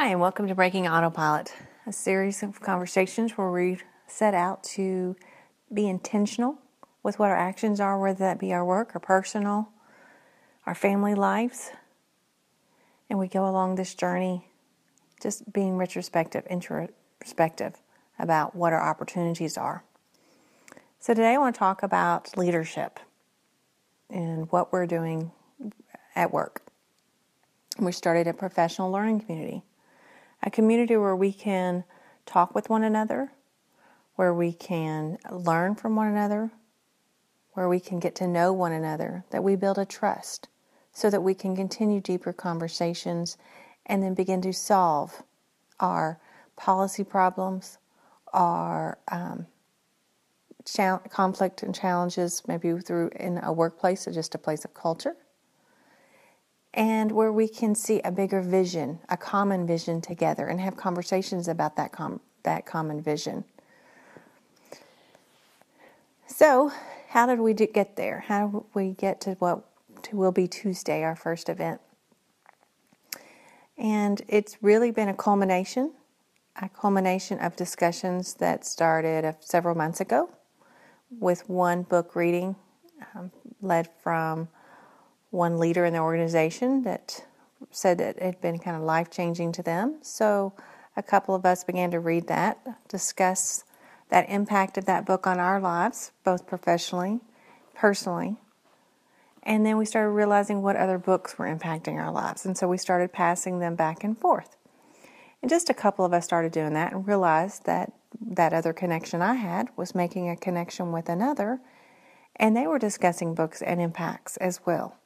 Hi, and welcome to Breaking Autopilot, a series of conversations where we set out to be intentional with what our actions are, whether that be our work, our personal, our family lives. And we go along this journey just being retrospective, introspective about what our opportunities are. So today I want to talk about leadership and what we're doing at work. We started a professional learning community a community where we can talk with one another, where we can learn from one another, where we can get to know one another, that we build a trust so that we can continue deeper conversations and then begin to solve our policy problems, our um, conflict and challenges, maybe through in a workplace or just a place of culture and where we can see a bigger vision, a common vision together, and have conversations about that com- that common vision. So, how did we get there? How did we get to what to will be Tuesday, our first event? And it's really been a culmination, a culmination of discussions that started several months ago, with one book reading um, led from one leader in the organization that said that it had been kind of life changing to them. So a couple of us began to read that, discuss that impact of that book on our lives, both professionally, personally. And then we started realizing what other books were impacting our lives. And so we started passing them back and forth. And just a couple of us started doing that and realized that that other connection I had was making a connection with another. And they were discussing books and impacts as well.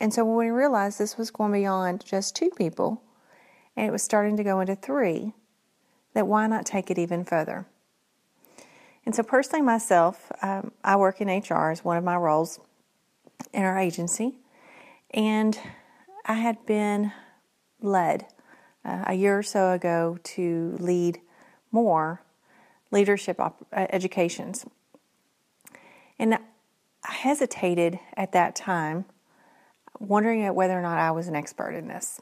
And so when we realized this was going beyond just two people and it was starting to go into three, that why not take it even further? And so, personally, myself, um, I work in HR as one of my roles in our agency, and I had been led uh, a year or so ago to lead more leadership op- uh, educations. And I hesitated at that time wondering at whether or not I was an expert in this,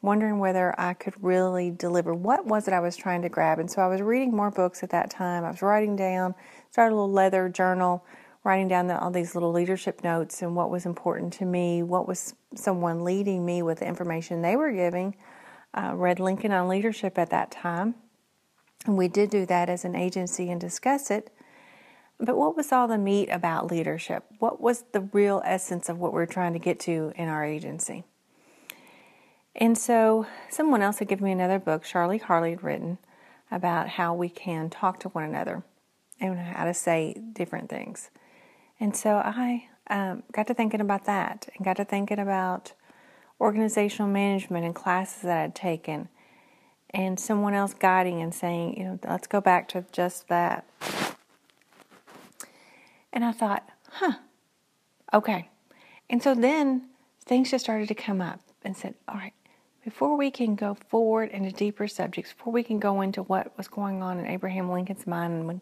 wondering whether I could really deliver. What was it I was trying to grab? And so I was reading more books at that time. I was writing down, started a little leather journal, writing down the, all these little leadership notes and what was important to me, what was someone leading me with the information they were giving. Uh, read Lincoln on Leadership at that time. And we did do that as an agency and discuss it. But what was all the meat about leadership? What was the real essence of what we're trying to get to in our agency? And so, someone else had given me another book, Charlie Harley had written about how we can talk to one another and how to say different things. And so, I um, got to thinking about that and got to thinking about organizational management and classes that I'd taken, and someone else guiding and saying, you know, let's go back to just that. And I thought, huh, okay. And so then things just started to come up and said, all right, before we can go forward into deeper subjects, before we can go into what was going on in Abraham Lincoln's mind and when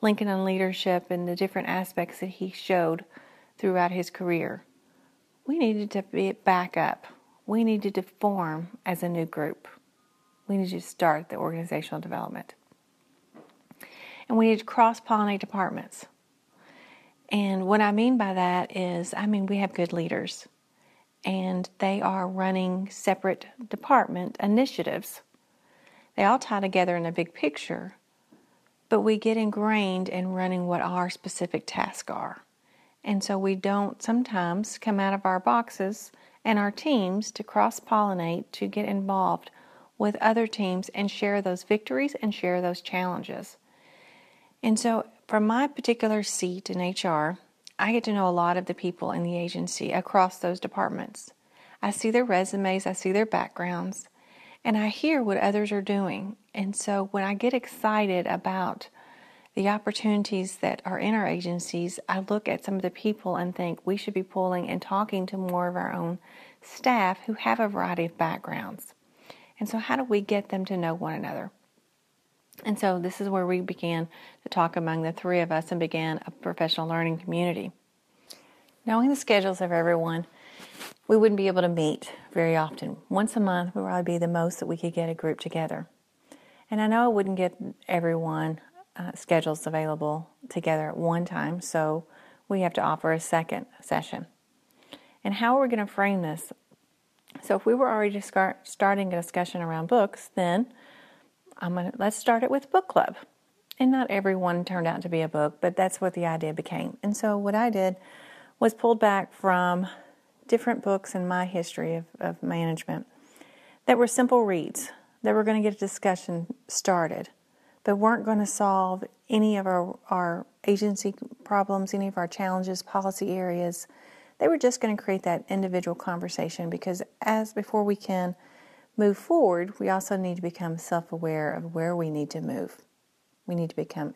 Lincoln and leadership and the different aspects that he showed throughout his career, we needed to be back up. We needed to form as a new group. We needed to start the organizational development. And we needed to cross pollinate departments. And what I mean by that is, I mean, we have good leaders and they are running separate department initiatives. They all tie together in a big picture, but we get ingrained in running what our specific tasks are. And so we don't sometimes come out of our boxes and our teams to cross pollinate, to get involved with other teams and share those victories and share those challenges. And so from my particular seat in HR, I get to know a lot of the people in the agency across those departments. I see their resumes, I see their backgrounds, and I hear what others are doing. And so when I get excited about the opportunities that are in our agencies, I look at some of the people and think we should be pulling and talking to more of our own staff who have a variety of backgrounds. And so, how do we get them to know one another? And so this is where we began to talk among the three of us and began a professional learning community. Knowing the schedules of everyone we wouldn't be able to meet very often. Once a month would probably be the most that we could get a group together. And I know I wouldn't get everyone uh, schedules available together at one time, so we have to offer a second session. And how are we going to frame this? So if we were already start, starting a discussion around books, then I'm gonna let's start it with book club. And not everyone turned out to be a book, but that's what the idea became. And so what I did was pulled back from different books in my history of, of management that were simple reads that were going to get a discussion started, but weren't going to solve any of our, our agency problems, any of our challenges, policy areas. They were just going to create that individual conversation because, as before we can move forward, we also need to become self aware of where we need to move. We need to become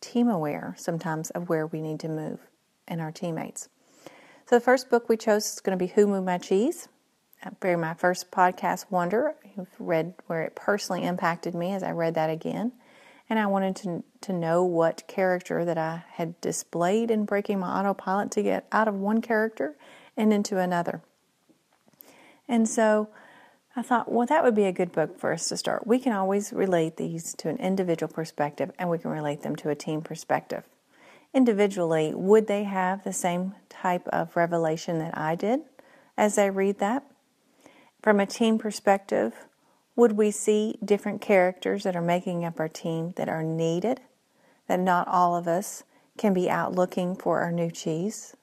team aware sometimes of where we need to move and our teammates. So, the first book we chose is going to be Who Moved My Cheese. Very my first podcast wonder. I've read where it personally impacted me as I read that again. And I wanted to, to know what character that I had displayed in breaking my autopilot to get out of one character and into another. And so I thought, well, that would be a good book for us to start. We can always relate these to an individual perspective and we can relate them to a team perspective. Individually, would they have the same type of revelation that I did as I read that? From a team perspective, would we see different characters that are making up our team that are needed? That not all of us can be out looking for our new cheese.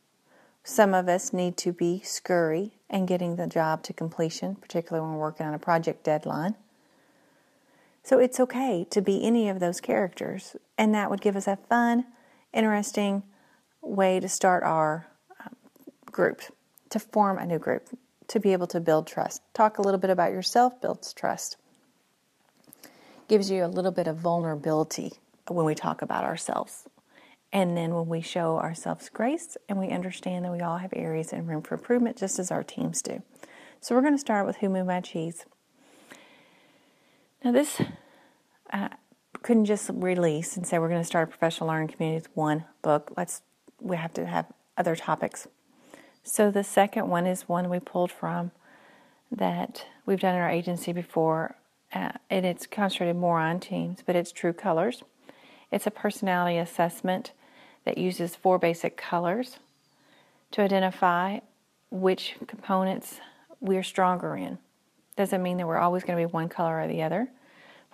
Some of us need to be scurry and getting the job to completion, particularly when we're working on a project deadline. So it's okay to be any of those characters, and that would give us a fun, interesting way to start our um, group, to form a new group, to be able to build trust. Talk a little bit about yourself builds trust. Gives you a little bit of vulnerability when we talk about ourselves. And then when we show ourselves grace and we understand that we all have areas and room for improvement, just as our teams do. So we're going to start with Who Moved My Cheese. Now, this uh, couldn't just release and say we're going to start a professional learning community with one book. Let's we have to have other topics. So the second one is one we pulled from that we've done in our agency before, uh, and it's concentrated more on teams, but it's True Colors. It's a personality assessment that uses four basic colors to identify which components we're stronger in. Doesn't mean that we're always going to be one color or the other.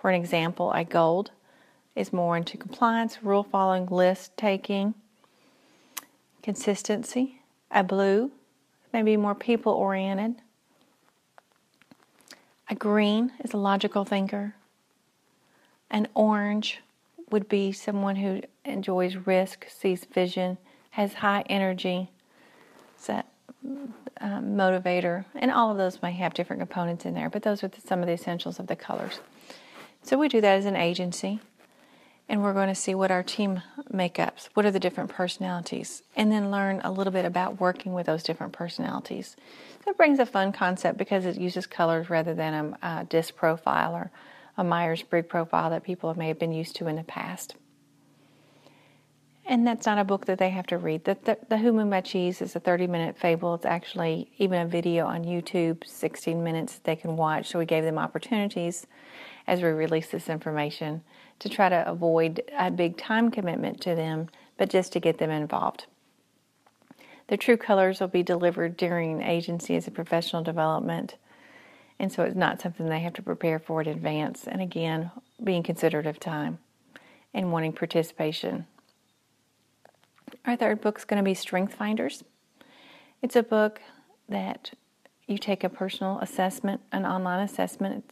For an example, a gold is more into compliance, rule following, list taking, consistency. A blue may be more people oriented. A green is a logical thinker. An orange would be someone who enjoys risk, sees vision, has high energy, set um, motivator, and all of those may have different components in there, but those are the, some of the essentials of the colors. So we do that as an agency, and we're going to see what our team makeups, what are the different personalities, and then learn a little bit about working with those different personalities. That brings a fun concept because it uses colors rather than a, a disc profile or a Myers Briggs profile that people may have been used to in the past. And that's not a book that they have to read. The, the, the Who My Cheese is a 30 minute fable. It's actually even a video on YouTube, 16 minutes that they can watch. So we gave them opportunities as we release this information to try to avoid a big time commitment to them, but just to get them involved. The true colors will be delivered during agency as a professional development and so it's not something they have to prepare for in advance. And again, being considerate of time and wanting participation. Our third book is going to be Strength Finders. It's a book that you take a personal assessment, an online assessment.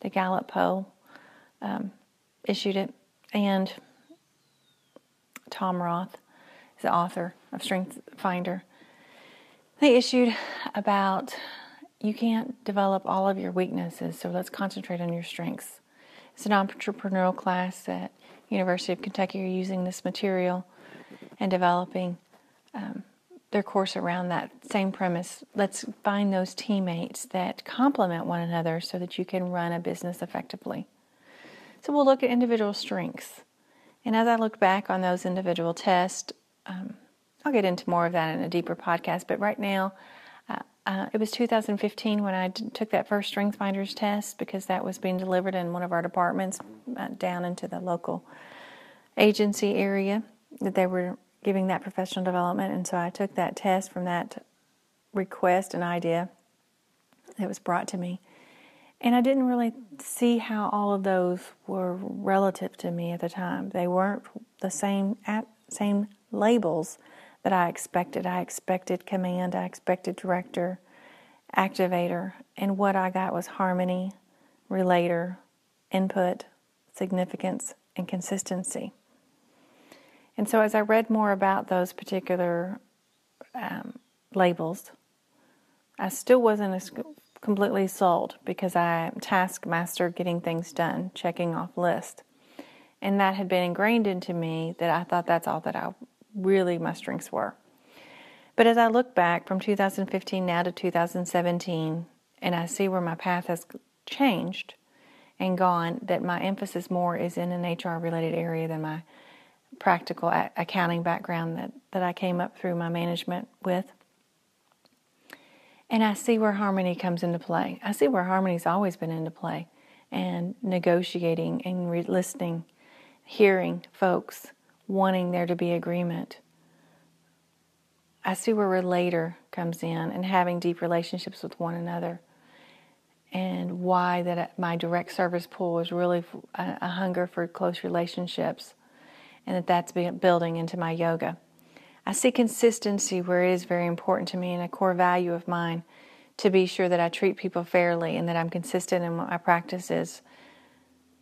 The Gallup poll um, issued it, and Tom Rath is the author of Strength Finder. They issued about you can't develop all of your weaknesses, so let's concentrate on your strengths. It's an entrepreneurial class at University of Kentucky You're using this material and developing um, their course around that same premise. Let's find those teammates that complement one another so that you can run a business effectively. So we'll look at individual strengths. And as I look back on those individual tests, um, I'll get into more of that in a deeper podcast, but right now, uh, it was 2015 when I took that first Strength Finders test because that was being delivered in one of our departments uh, down into the local agency area that they were giving that professional development. And so I took that test from that request and idea that was brought to me. And I didn't really see how all of those were relative to me at the time. They weren't the same at, same labels that I expected. I expected command, I expected director, activator, and what I got was harmony, relator, input, significance, and consistency. And so, as I read more about those particular um, labels, I still wasn't as completely sold because I am taskmaster getting things done, checking off list. And that had been ingrained into me that I thought that's all that I really my strengths were. But as I look back from 2015 now to 2017, and I see where my path has changed and gone, that my emphasis more is in an HR related area than my practical accounting background that, that I came up through my management with. And I see where harmony comes into play. I see where harmony's always been into play and negotiating and re- listening, hearing folks, wanting there to be agreement. I see where relator comes in and having deep relationships with one another and why that my direct service pool is really a, a hunger for close relationships and that that's building into my yoga. I see consistency where it is very important to me and a core value of mine to be sure that I treat people fairly and that I'm consistent in my practices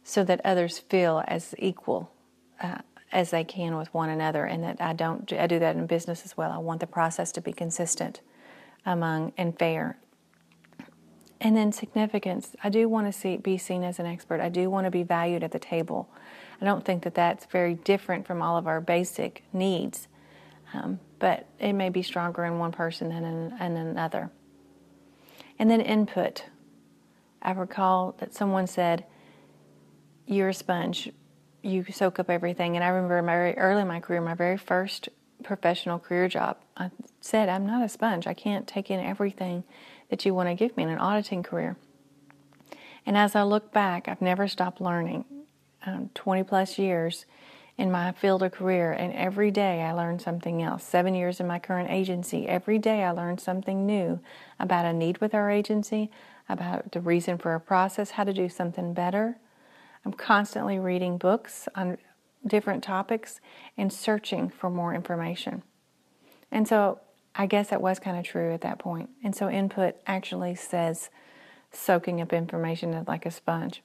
so that others feel as equal uh, as they can with one another and that I don't I do that in business as well. I want the process to be consistent among and fair. And then significance. I do want to see be seen as an expert. I do want to be valued at the table. I don't think that that's very different from all of our basic needs, um, but it may be stronger in one person than in, in another. And then input. I recall that someone said, You're a sponge you soak up everything. And I remember very early in my career, my very first professional career job, I said, I'm not a sponge. I can't take in everything that you want to give me in an auditing career. And as I look back, I've never stopped learning. Um, 20 plus years in my field of career, and every day I learn something else. Seven years in my current agency, every day I learn something new about a need with our agency, about the reason for a process, how to do something better I'm constantly reading books on different topics and searching for more information. And so I guess that was kind of true at that point. And so input actually says soaking up information like a sponge.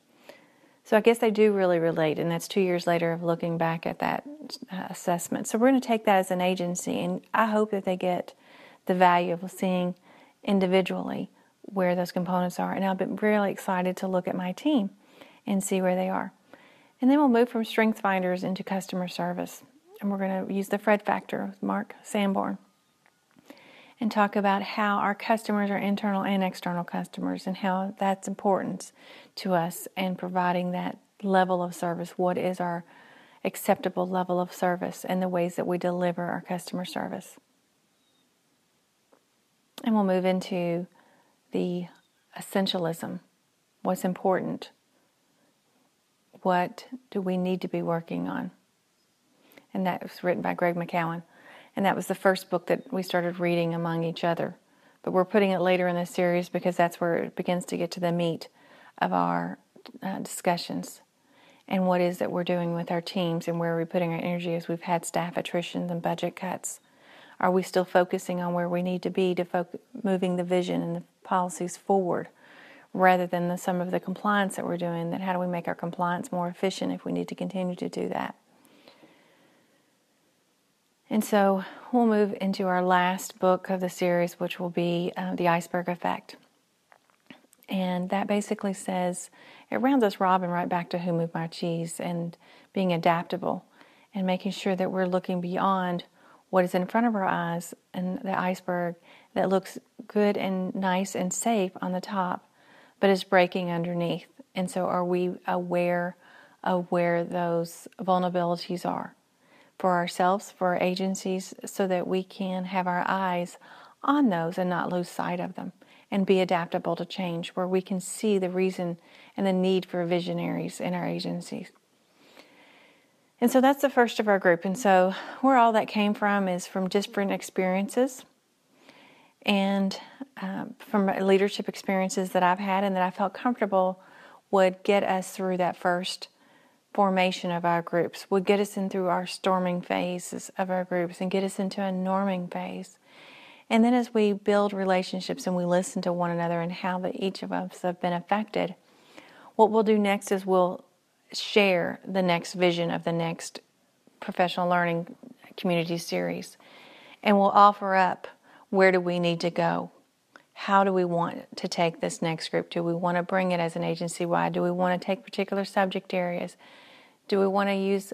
So I guess they do really relate, and that's two years later of looking back at that uh, assessment. So we're going to take that as an agency, and I hope that they get the value of seeing individually where those components are. And I've been really excited to look at my team and see where they are. And then we'll move from strength finders into customer service. And we're going to use the Fred factor with Mark Sanborn and talk about how our customers are internal and external customers and how that's important to us and providing that level of service. What is our acceptable level of service and the ways that we deliver our customer service? And we'll move into the essentialism what's important what do we need to be working on? And that was written by Greg McKeown. And that was the first book that we started reading among each other. But we're putting it later in the series because that's where it begins to get to the meat of our uh, discussions and what is that we're doing with our teams and where are we putting our energy as we've had staff attritions and budget cuts. Are we still focusing on where we need to be to moving the vision and the policies forward? Rather than the, some of the compliance that we're doing, that how do we make our compliance more efficient if we need to continue to do that. And so we'll move into our last book of the series, which will be uh, The Iceberg Effect. And that basically says it rounds us robin right back to Who Moved My Cheese and being adaptable and making sure that we're looking beyond what is in front of our eyes and the iceberg that looks good and nice and safe on the top but is breaking underneath. And so, are we aware of where those vulnerabilities are for ourselves, for our agencies, so that we can have our eyes on those and not lose sight of them and be adaptable to change, where we can see the reason and the need for visionaries in our agencies. And so that's the first of our group. And so, where all that came from is from different experiences and um, from leadership experiences that I've had and that I felt comfortable would get us through that first formation of our groups, would get us in through our storming phases of our groups and get us into a norming phase. And then as we build relationships and we listen to one another and how that each of us have been affected, what we'll do next is we'll share the next vision of the next professional learning community series. And we'll offer up where do we need to go? How do we want to take this next group? Do we want to bring it as an agency wide? Do we want to take particular subject areas? Do we want to use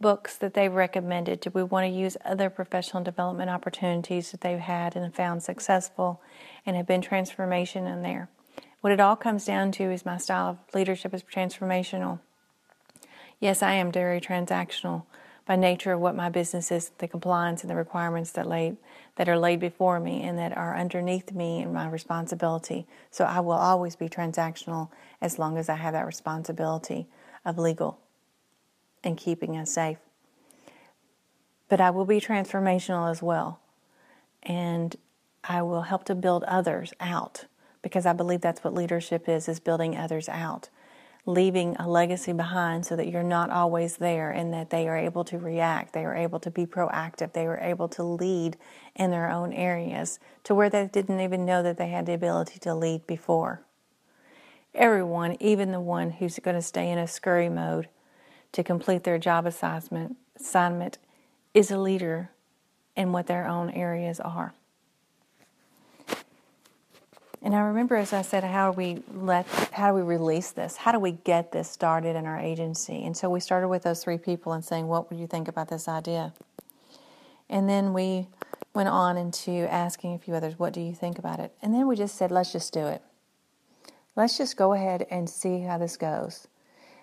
books that they've recommended? Do we want to use other professional development opportunities that they've had and found successful and have been transformation in there? What it all comes down to is my style of leadership is transformational. Yes, I am very transactional by nature of what my business is, the compliance and the requirements that laid that are laid before me and that are underneath me and my responsibility. So I will always be transactional as long as I have that responsibility of legal and keeping us safe. But I will be transformational as well. And I will help to build others out because I believe that's what leadership is is building others out. Leaving a legacy behind so that you're not always there and that they are able to react, they are able to be proactive, they were able to lead in their own areas to where they didn't even know that they had the ability to lead before. Everyone, even the one who's going to stay in a scurry mode, to complete their job assignment, assignment is a leader in what their own areas are. And I remember, as I said, how do we let, how do we release this? How do we get this started in our agency? And so we started with those three people and saying, "What would you think about this idea?" And then we went on into asking a few others, "What do you think about it?" And then we just said, "Let's just do it. Let's just go ahead and see how this goes."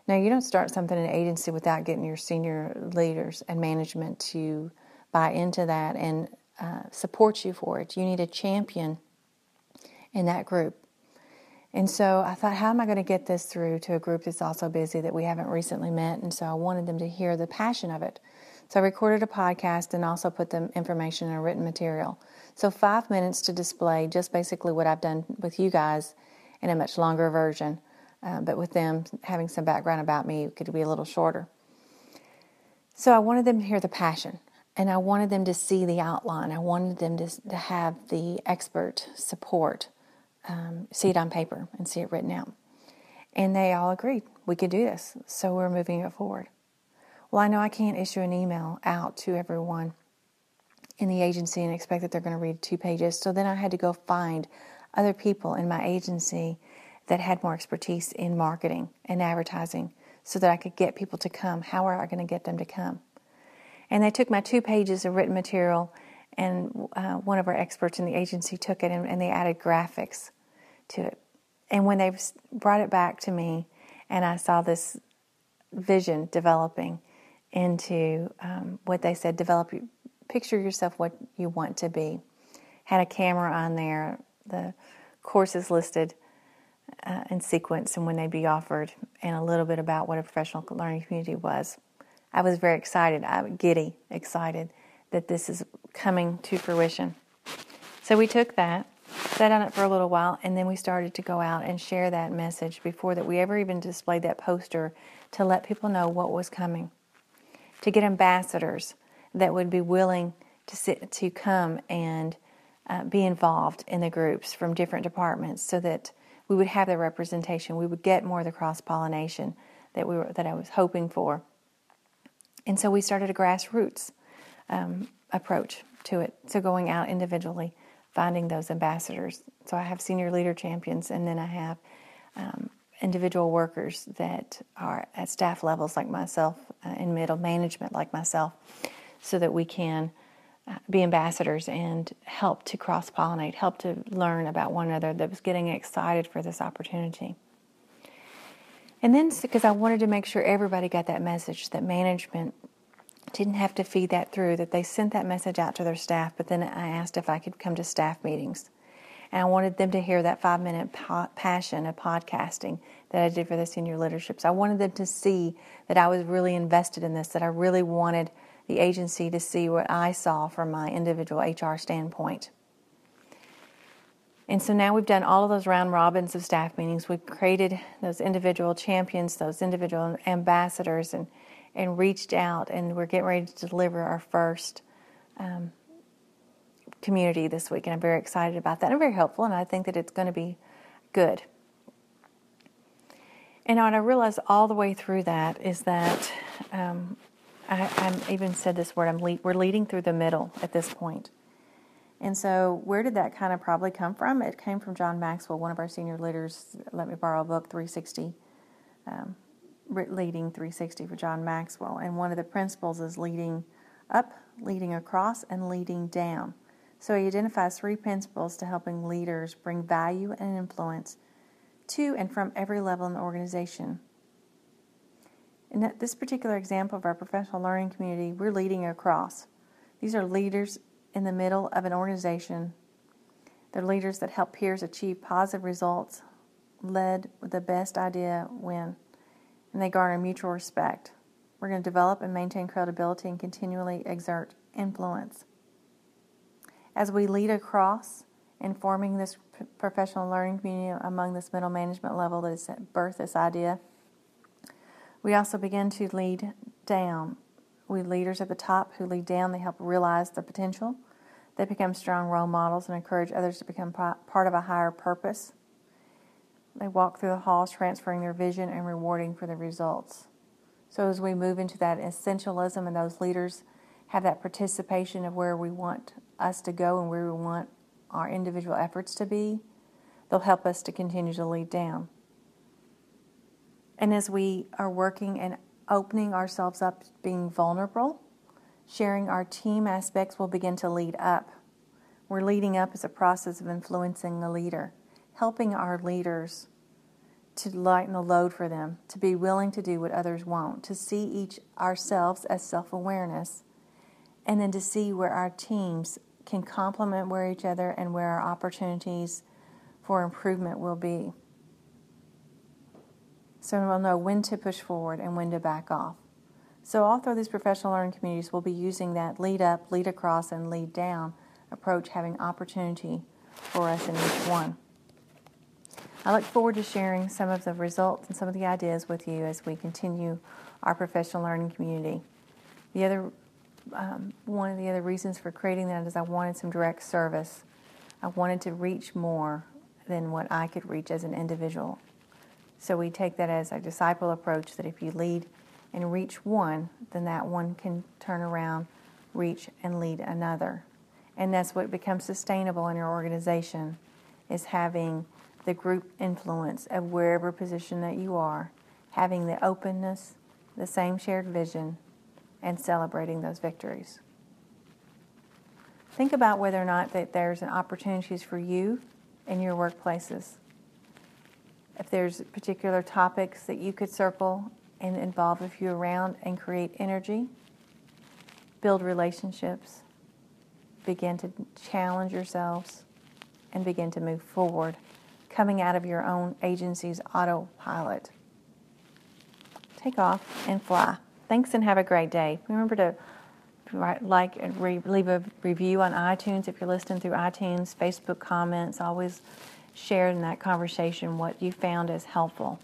Now, you don't start something in an agency without getting your senior leaders and management to buy into that and uh, support you for it. You need a champion in that group. And so I thought, how am I going to get this through to a group that's also busy that we haven't recently met? And so I wanted them to hear the passion of it. So I recorded a podcast and also put the information in a written material. So five minutes to display just basically what I've done with you guys in a much longer version. Uh, but with them having some background about me, it could be a little shorter. So I wanted them to hear the passion, and I wanted them to see the outline. I wanted them to, to have the expert support, um, see it on paper and see it written out. And they all agreed we could do this, so we're moving it forward. Well, I know I can't issue an email out to everyone in the agency and expect that they're going to read two pages. So then I had to go find other people in my agency that had more expertise in marketing and advertising so that I could get people to come. How are I going to get them to come? And they took my two pages of written material, and uh, one of our experts in the agency took it and, and they added graphics to it. And when they brought it back to me, and I saw this vision developing into um, what they said develop, picture yourself what you want to be. Had a camera on there, the courses listed uh, in sequence and when they'd be offered, and a little bit about what a professional learning community was. I was very excited, I giddy, excited that this is coming to fruition. So we took that, sat on it for a little while, and then we started to go out and share that message before that we ever even displayed that poster to let people know what was coming. To get ambassadors that would be willing to sit, to come and uh, be involved in the groups from different departments so that we would have the representation. We would get more of the cross pollination that we were that I was hoping for. And so we started a grassroots um, approach to it. So going out individually, finding those ambassadors. So I have senior leader champions, and then I have um, individual workers that are at staff levels like myself, uh, in middle management like myself, so that we can be ambassadors and help to cross pollinate, help to learn about one another that was getting excited for this opportunity. And then, because I wanted to make sure everybody got that message that management didn't have to feed that through, that they sent that message out to their staff, but then I asked if I could come to staff meetings. And I wanted them to hear that five minute po- passion of podcasting that I did for the senior leaderships. I wanted them to see that I was really invested in this, that I really wanted the agency to see what I saw from my individual HR standpoint. And so now we've done all of those round robins of staff meetings. We've created those individual champions, those individual ambassadors, and and reached out, and we're getting ready to deliver our first um, community this week, and I'm very excited about that. I'm very helpful, and I think that it's going to be good. And what I realized all the way through that is that um, I, am even said this word. I'm we're leading through the middle at this point. And so, where did that kind of probably come from? It came from John Maxwell, one of our senior leaders. Let me borrow a book, 360. Um, leading 360 for John Maxwell. And one of the principles is leading up, leading across, and leading down. So he identifies three principles to helping leaders bring value and influence to and from every level in the organization. In this particular example of our professional learning community, we're leading across. These are leaders in the middle of an organization. They're leaders that help peers achieve positive results, led with the best idea win and they garner mutual respect. We're going to develop and maintain credibility and continually exert influence. As we lead across in forming this professional learning community among this middle management level that has birthed this idea, we also begin to lead down. We leaders at the top who lead down, they help realize the potential. They become strong role models and encourage others to become part of a higher purpose. They walk through the halls, transferring their vision and rewarding for the results. So, as we move into that essentialism, and those leaders have that participation of where we want us to go and where we want our individual efforts to be, they'll help us to continue to lead down. And as we are working and opening ourselves up, being vulnerable, sharing our team aspects will begin to lead up. We're leading up as a process of influencing the leader helping our leaders to lighten the load for them, to be willing to do what others won't, to see each ourselves as self awareness, and then to see where our teams can complement where each other and where our opportunities for improvement will be. So we'll know when to push forward and when to back off. So all through these professional learning communities, we'll be using that lead up, lead across, and lead down approach, having opportunity for us in each one. I look forward to sharing some of the results and some of the ideas with you as we continue our professional learning community. The other um, one of the other reasons for creating that is I wanted some direct service. I wanted to reach more than what I could reach as an individual. So we take that as a disciple approach that if you lead and reach one, then that one can turn around, reach, and lead another. And that's what becomes sustainable in your organization is having the group influence of wherever position that you are, having the openness, the same shared vision, and celebrating those victories. Think about whether or not that there's an opportunities for you in your workplaces. If there's particular topics that you could circle and involve a few around and create energy, build relationships, begin to challenge yourselves, and begin to move forward coming out of your own agency's autopilot. Take off and fly. Thanks and have a great day. Remember to write, like and re- leave a review on iTunes if you're listening through iTunes, Facebook comments. Always share in that conversation what you found as helpful.